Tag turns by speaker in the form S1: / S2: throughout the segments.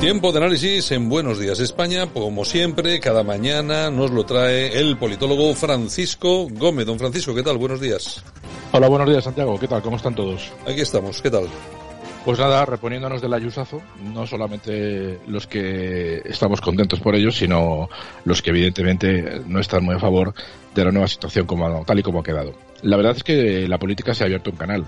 S1: Tiempo de análisis en Buenos Días España, como siempre, cada mañana nos lo trae el politólogo Francisco Gómez. Don Francisco, ¿qué tal? Buenos días.
S2: Hola, buenos días Santiago, ¿qué tal? ¿Cómo están todos?
S1: Aquí estamos, ¿qué tal?
S2: Pues nada, reponiéndonos del ayusazo, no solamente los que estamos contentos por ello, sino los que evidentemente no están muy a favor de la nueva situación como, tal y como ha quedado. La verdad es que la política se ha abierto un canal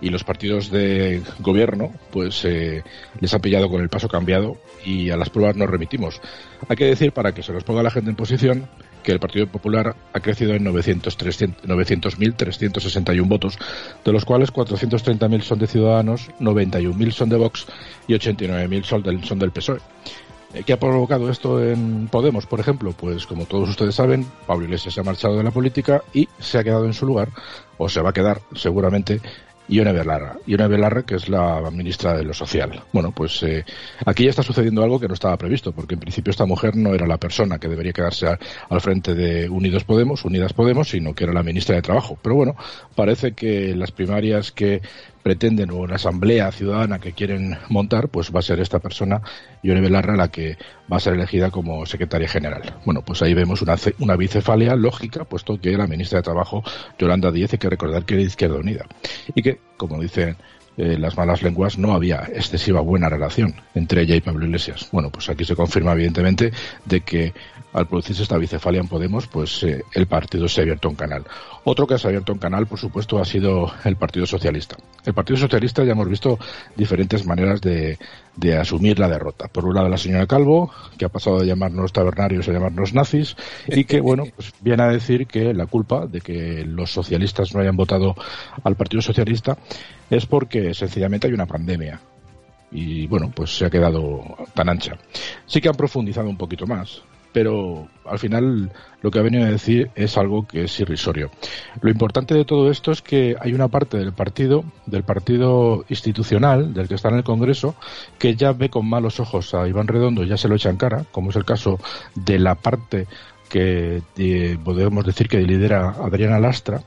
S2: y los partidos de gobierno pues eh, les ha pillado con el paso cambiado y a las pruebas nos remitimos. Hay que decir, para que se los ponga la gente en posición, que el Partido Popular ha crecido en 900.361 votos, de los cuales 430.000 son de Ciudadanos, 91.000 son de Vox y 89.000 son del, son del PSOE. Eh, ¿Qué ha provocado esto en Podemos, por ejemplo? Pues como todos ustedes saben, Pablo Iglesias se ha marchado de la política y se ha quedado en su lugar, o se va a quedar seguramente, Ione Belarra. Ione Belarra, que es la ministra de lo social. Bueno, pues eh, aquí ya está sucediendo algo que no estaba previsto, porque en principio esta mujer no era la persona que debería quedarse al frente de Unidos Podemos, Unidas Podemos, sino que era la ministra de Trabajo. Pero bueno, parece que las primarias que pretenden o una asamblea ciudadana que quieren montar, pues va a ser esta persona, Ione Belarra, la que va a ser elegida como secretaria general. Bueno, pues ahí vemos una, una bicefalia lógica, puesto que la ministra de Trabajo, Yolanda Díez, hay que recordar que era Izquierda Unida. Y que, como dicen eh, las malas lenguas, no había excesiva buena relación entre ella y Pablo Iglesias. Bueno, pues aquí se confirma evidentemente de que al producirse esta bicefalia en Podemos, pues eh, el partido se ha abierto un canal. Otro que se ha abierto un canal, por supuesto, ha sido el Partido Socialista. El Partido Socialista ya hemos visto diferentes maneras de, de asumir la derrota. Por un lado, la señora Calvo, que ha pasado de llamarnos tabernarios a llamarnos nazis, y que, bueno, pues viene a decir que la culpa de que los socialistas no hayan votado al Partido Socialista es porque sencillamente hay una pandemia y bueno, pues se ha quedado tan ancha. Sí que han profundizado un poquito más pero al final lo que ha venido a decir es algo que es irrisorio. Lo importante de todo esto es que hay una parte del partido, del partido institucional, del que está en el Congreso, que ya ve con malos ojos a Iván Redondo, ya se lo echa en cara, como es el caso de la parte que eh, podemos decir que lidera Adriana Lastra,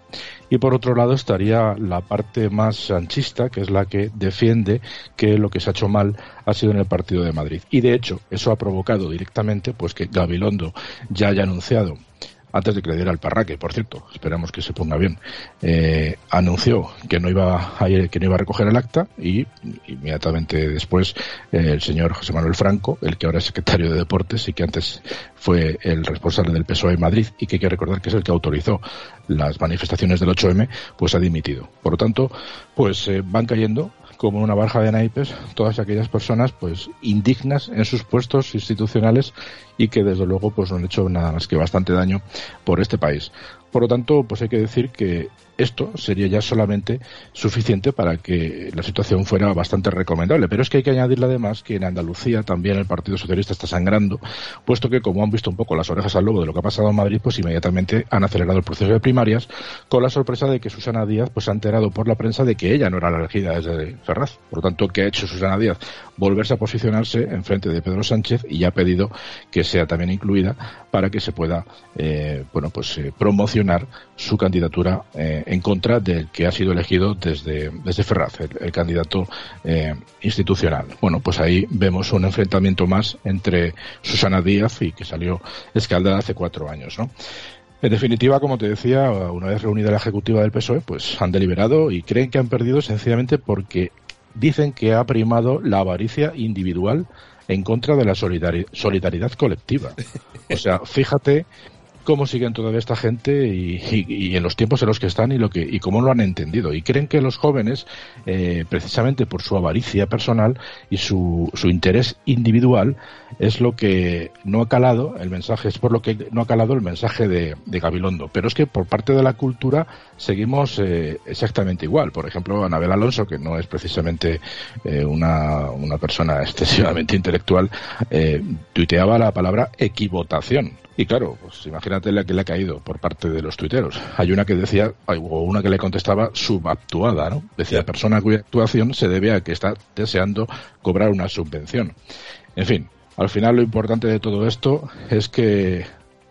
S2: y por otro lado estaría la parte más anchista, que es la que defiende que lo que se ha hecho mal ha sido en el partido de Madrid. Y de hecho, eso ha provocado directamente pues que Gabilondo ya haya anunciado antes de que le diera el parraque, por cierto, esperamos que se ponga bien, eh, anunció que no iba a que no iba a recoger el acta y inmediatamente después eh, el señor José Manuel Franco, el que ahora es secretario de Deportes y que antes fue el responsable del PSOE en Madrid y que hay que recordar que es el que autorizó las manifestaciones del 8M, pues ha dimitido. Por lo tanto, pues eh, van cayendo como una barja de naipes todas aquellas personas pues indignas en sus puestos institucionales y que desde luego pues no han hecho nada más que bastante daño por este país. Por lo tanto, pues hay que decir que esto sería ya solamente suficiente para que la situación fuera bastante recomendable. Pero es que hay que añadirle además que en Andalucía también el Partido Socialista está sangrando, puesto que como han visto un poco las orejas al lobo de lo que ha pasado en Madrid, pues inmediatamente han acelerado el proceso de primarias, con la sorpresa de que Susana Díaz pues ha enterado por la prensa de que ella no era la elegida desde Ferraz. Por lo tanto, ¿qué ha hecho Susana Díaz? Volverse a posicionarse en frente de Pedro Sánchez y ha pedido que sea también incluida para que se pueda, eh, bueno, pues eh, promocionar su candidatura eh, en contra del que ha sido elegido desde, desde Ferraz, el, candidato institucional. Bueno, pues ahí vemos un enfrentamiento más entre Susana Díaz y que salió escaldada hace cuatro años, ¿no? En definitiva, como te decía, una vez reunida la ejecutiva del PSOE, pues han deliberado y creen que han perdido sencillamente porque dicen que ha primado la avaricia individual en contra de la solidaridad colectiva. O sea, fíjate cómo siguen todavía esta gente y, en los tiempos en los que están y lo que y cómo lo han entendido. Y creen que los jóvenes eh, precisamente por su avaricia personal y su, su interés individual es lo que no ha calado el mensaje es por lo que no ha calado el mensaje de, de Gabilondo. Pero es que por parte de la cultura seguimos eh, exactamente igual. Por ejemplo Anabel Alonso que no es precisamente eh, una, una persona excesivamente intelectual tuiteaba la palabra equivotación y claro, pues imagínate la que le ha caído por parte de los tuiteros. Hay una que decía, o una que le contestaba subactuada, ¿no? Decía, persona cuya actuación se debe a que está deseando cobrar una subvención. En fin, al final lo importante de todo esto es que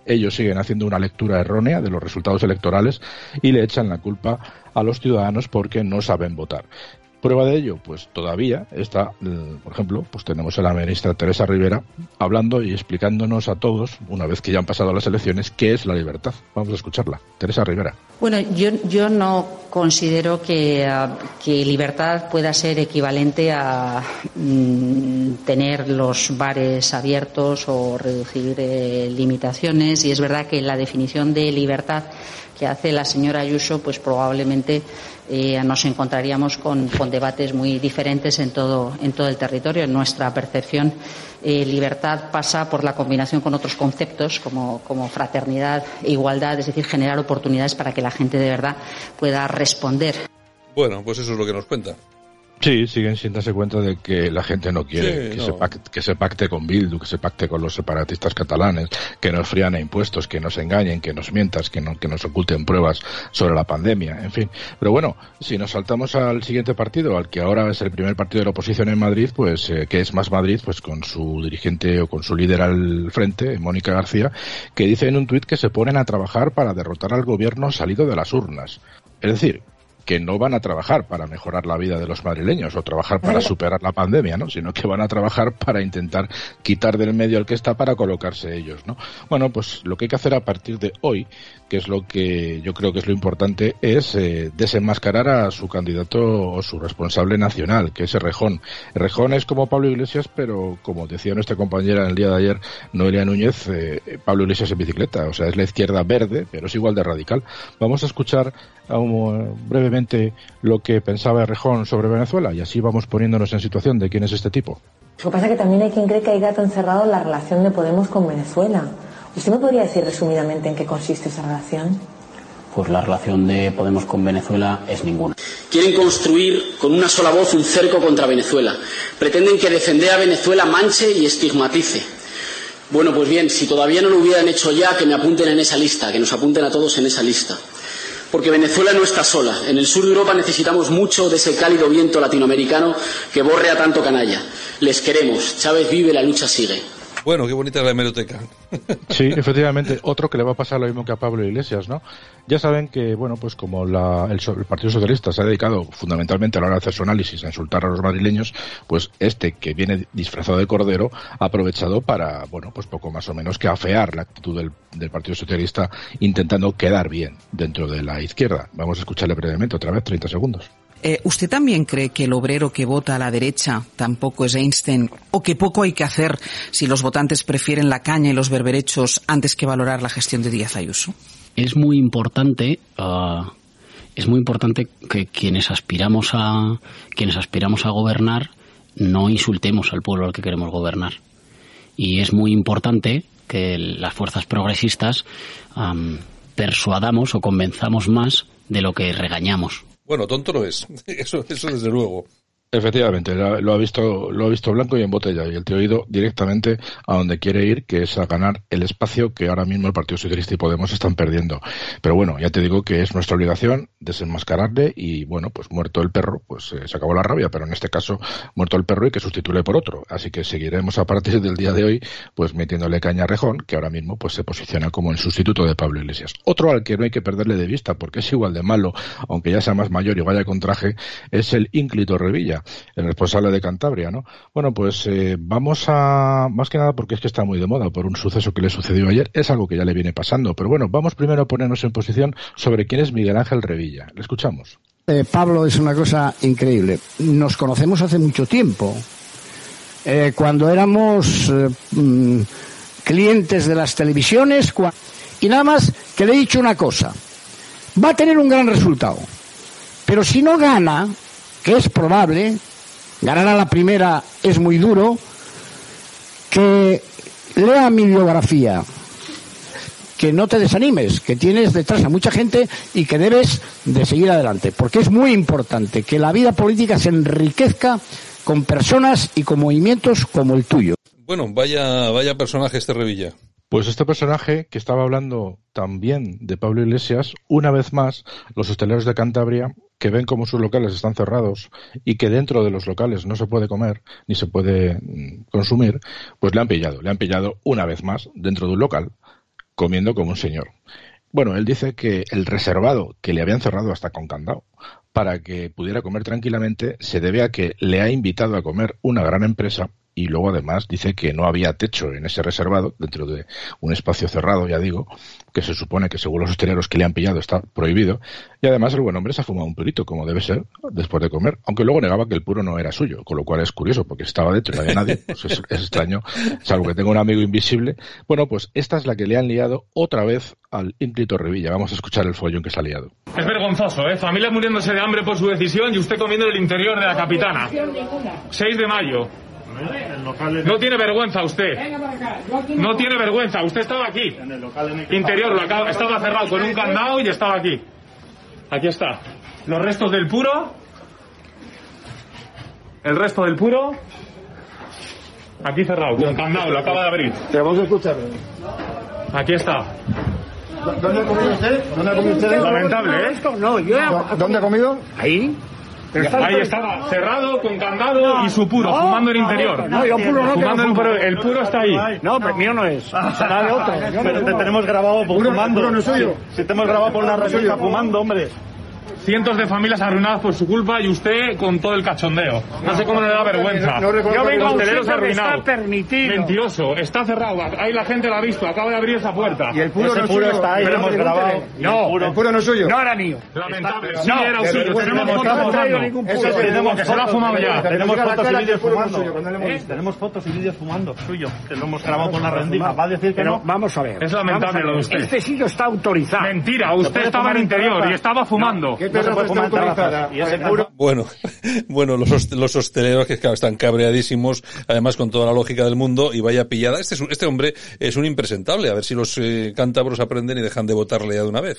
S2: ellos siguen haciendo una lectura errónea de los resultados electorales y le echan la culpa a los ciudadanos porque no saben votar. Prueba de ello, pues todavía está, eh, por ejemplo, pues tenemos a la ministra Teresa Rivera hablando y explicándonos a todos, una vez que ya han pasado las elecciones, qué es la libertad. Vamos a escucharla. Teresa Rivera.
S3: Bueno, yo, yo no considero que, ah, que libertad pueda ser equivalente a mm, tener los bares abiertos o reducir eh, limitaciones. Y es verdad que la definición de libertad que hace la señora Ayuso, pues probablemente eh, nos encontraríamos con, debates muy diferentes en todo, en todo el territorio. En nuestra percepción, eh, libertad pasa por la combinación con otros conceptos como, como fraternidad e igualdad, es decir, generar oportunidades para que la gente de verdad pueda responder.
S1: Bueno, pues eso es lo que nos cuenta.
S2: Sí, siguen sin darse cuenta de que la gente no quiere que, Se pacte, que, Se pacte, con Bildu, que se pacte con los separatistas catalanes, que nos frían a impuestos, que nos engañen, que nos mientas, que, no, que nos oculten pruebas sobre la pandemia, en fin. Pero bueno, si nos saltamos al siguiente partido, al que ahora es el primer partido de la oposición en Madrid, pues eh, que es Más Madrid, pues con su dirigente o con su líder al frente, Mónica García, que dice en un tuit que se ponen a trabajar para derrotar al gobierno salido de las urnas. Es decir, que no van a trabajar para mejorar la vida de los madrileños o trabajar para superar la pandemia, ¿no? sino que van a trabajar para intentar quitar del medio al que está para colocarse ellos. ¿no? Bueno, pues lo que hay que hacer a partir de hoy, que es lo que yo creo que es lo importante, es eh, desenmascarar a su candidato o su responsable nacional, que es Rejón. Rejón es como Pablo Iglesias, pero como decía nuestra compañera el día de ayer, Noelia Núñez, eh, Pablo Iglesias en bicicleta, o sea, es la izquierda verde, pero es igual de radical. Vamos a escuchar brevemente lo que pensaba Rejón sobre Venezuela y así vamos poniéndonos en situación de quién es este tipo.
S4: Lo que pasa es que también hay quien cree que hay gato encerrado en la relación de Podemos con Venezuela. ¿Usted me podría decir resumidamente en qué consiste esa relación?
S5: Pues la relación de Podemos con Venezuela es ninguna.
S6: Quieren construir con una sola voz un cerco contra Venezuela. Pretenden que defender a Venezuela manche y estigmatice. Bueno, pues bien, si todavía no lo hubieran hecho ya, que me apunten en esa lista, que nos apunten a todos en esa lista porque Venezuela no está sola. En el sur de Europa necesitamos mucho de ese cálido viento latinoamericano que borre a tanto canalla. Les queremos. Chávez vive, la lucha sigue.
S1: Bueno, qué bonita la hemeroteca.
S2: Sí, efectivamente, otro que le va a pasar lo mismo que a Pablo Iglesias, ¿no? Ya saben que, bueno, pues como la, el, Partido Socialista se ha dedicado fundamentalmente a la hora de hacer su análisis a insultar a los madrileños, pues este que viene disfrazado de cordero ha aprovechado para, bueno, pues poco más o menos que afear la actitud del, del Partido Socialista intentando quedar bien dentro de la izquierda. Vamos a escucharle brevemente otra vez, 30 segundos.
S7: Eh, ¿Usted también cree que el obrero que vota a la derecha tampoco es Einstein o que poco hay que hacer si los votantes prefieren la caña y los berberechos antes que valorar la gestión de Díaz Ayuso?
S5: Es muy importante. Uh, es muy importante que quienes aspiramos a quienes aspiramos a gobernar no insultemos al pueblo al que queremos gobernar y es muy importante que las fuerzas progresistas persuadamos o convenzamos más de lo que regañamos
S1: bueno, tonto no es. Eso, eso desde luego.
S2: Efectivamente, lo ha visto, lo ha visto blanco y en botella y el tío ha ido directamente a donde quiere ir, que es a ganar el espacio que ahora mismo el Partido Socialista y Podemos están perdiendo. Pero bueno, ya te digo que es nuestra obligación desenmascararle y bueno, pues muerto el perro, pues eh, se acabó la rabia, pero en este caso muerto el perro y que sustituye por otro. Así que seguiremos a partir del día de hoy, pues metiéndole caña a Rejón, que ahora mismo pues se posiciona como el sustituto de Pablo Iglesias. Otro al que no hay que perderle de vista, porque es igual de malo, aunque ya sea más mayor y vaya con traje, es el ínclito Revilla el responsable de Cantabria, ¿no? Bueno, pues eh, vamos a, más que nada porque es que está muy de moda por un suceso que le sucedió ayer, es algo que ya le viene pasando, pero bueno, vamos primero a ponernos en posición sobre quién es Miguel Ángel Revilla. Le escuchamos.
S8: Eh, Pablo es una cosa increíble. Nos conocemos hace mucho tiempo. Eh, cuando éramos mm, clientes de las televisiones, y nada más que le he dicho una cosa. Va a tener un gran resultado. Pero si no gana, que es probable, ganar a la primera es muy duro, que lea mi biografía, que no te desanimes, que tienes detrás a mucha gente y que debes de seguir adelante, porque es muy importante que la vida política se enriquezca con personas y con movimientos como el tuyo.
S1: Bueno, vaya, vaya personaje este Revilla.
S2: Pues este personaje que estaba hablando también de Pablo Iglesias, una vez más, los hosteleros de Cantabria que ven como sus locales están cerrados y que dentro de los locales no se puede comer ni se puede mm, consumir, pues le han pillado, le han pillado una vez más dentro de un local, comiendo como un señor. Bueno, él dice que el reservado que le habían cerrado hasta con candado para que pudiera comer tranquilamente se debe a que le ha invitado a comer una gran empresa y luego además dice que no había techo en ese reservado, dentro de un espacio cerrado, ya digo, que se supone que según los hosteleros que le han pillado está prohibido, y además el buen hombre se ha fumado un purito, como debe ser, después de comer, aunque luego negaba que el puro no era suyo, con lo cual es curioso, porque estaba dentro y no había nadie, pues es, extraño, salvo que tenga un amigo invisible. Bueno, pues esta es la que le han liado otra vez al ímplito Revilla. Vamos a escuchar el follón que se ha liado.
S9: Es vergonzoso, ¿eh? Familia muriéndose de hambre por su decisión y usted comiendo en el interior de la capitana. 6 de mayo. No tiene vergüenza usted. No tiene vergüenza. Usted estaba aquí. Interior, estaba cerrado con un candado y estaba aquí. Aquí está. Los restos del puro. El resto del puro. Aquí cerrado, con candado, lo acaba de abrir.
S10: Te vamos a escuchar.
S9: Aquí está.
S10: ¿Dónde ha comido usted? ¿Dónde ha comido usted?
S9: Lamentable, ¿eh?
S8: No, yo
S10: ¿Dónde ha comido?
S8: Ahí.
S9: Ahí estaba, cerrado, con candado y su puro, fumando en el interior.
S8: No, yo puro no
S9: Fumando en el puro, el puro está ahí.
S8: No, pero mío no es. Será de otro.
S10: Pero te tenemos grabado por fumando.
S8: Puro no es suyo.
S10: Si te hemos grabado por la revista fumando, hombre.
S9: Cientos de familias arruinadas por su culpa y usted con todo el cachondeo. No sé cómo le da vergüenza.
S8: Yo vengo a un
S9: Hosteleros
S8: sitio que está
S9: arruinados.
S8: permitido.
S9: Mentiroso, está cerrado. Ahí la gente lo ha visto, acaba de abrir esa puerta.
S10: Y el puro
S8: Ese
S10: no es
S8: puro
S10: suyo.
S8: está ahí,
S10: Pero
S8: lo hemos
S10: pregúntele.
S8: grabado. No,
S10: el puro no es suyo.
S8: No era mío.
S9: Lamentable, sí
S8: No,
S9: era suyo. Tenemos
S10: no
S9: fotos
S10: hemos
S8: traído
S9: fumando.
S8: ningún
S10: Eso
S8: puro.
S10: tenemos
S9: que se lo ha
S10: fotos,
S9: fumado ya.
S10: Tenemos
S8: Tenemos
S10: fotos y vídeos
S8: no
S10: fumando.
S8: visto.
S10: Tenemos fotos y vídeos fumando, suyo. Que lo hemos grabado con la rendija. Va a decir que no.
S8: vamos a ver.
S9: Es lamentable lo de usted.
S8: Este sitio está autorizado.
S9: Mentira, usted estaba en interior y estaba fumando.
S10: No se puede. Y
S1: Bueno, bueno, los, los hosteleros que claro, están cabreadísimos, además con toda la lógica del mundo, y vaya pillada. Este, es un- este hombre es un impresentable, a ver si los eh, cántabros aprenden y dejan de votarle ya de una vez.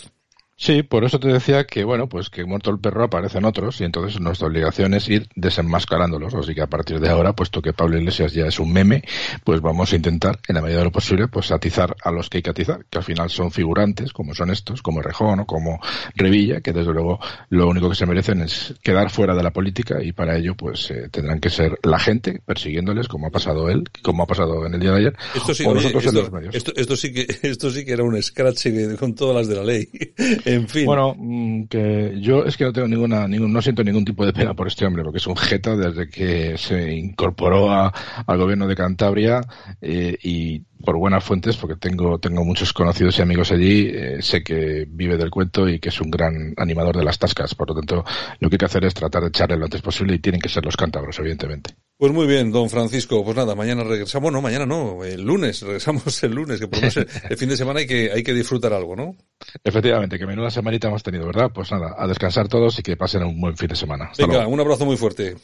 S2: Sí, por eso te decía que, bueno, pues que muerto el perro aparecen otros y entonces nuestra obligación es ir desenmascarándolos. Así que a partir de ahora, puesto que Pablo Iglesias ya es un meme, pues vamos a intentar, en la medida de lo posible, pues atizar a los que hay que atizar, que al final son figurantes, como son estos, como Rejón o como Revilla, que desde luego lo único que se merecen es quedar fuera de la política y para ello, pues eh, tendrán que ser la gente persiguiéndoles, como ha pasado él, como ha pasado en el día de ayer,
S1: Esto sí,
S2: o
S1: oye,
S2: nosotros en
S1: esto,
S2: los medios.
S1: esto, esto sí que, esto sí que era un scratch con todas las de la ley. En fin.
S2: Bueno, mm, que yo es que no tengo ninguna, ningún, no siento ningún tipo de pena por este hombre, porque es un jeta desde que se incorporó a- al gobierno de Cantabria eh, y por buenas fuentes, porque tengo, tengo muchos conocidos y amigos allí, eh, sé que vive del cuento y que es un gran animador de las tascas. Por lo tanto, lo que hay que hacer es tratar de echarle lo antes posible y tienen que ser los cántabros, evidentemente.
S1: Pues muy bien, don Francisco. Pues nada, mañana regresamos. No, mañana no, el lunes. Regresamos el lunes, que por lo menos el, el fin de semana hay que, hay que disfrutar algo, ¿no?
S2: Efectivamente, que menuda semanita hemos tenido, ¿verdad? Pues nada, a descansar todos y que pasen un buen fin de semana. Hasta
S1: Venga,
S2: luego.
S1: un abrazo muy fuerte.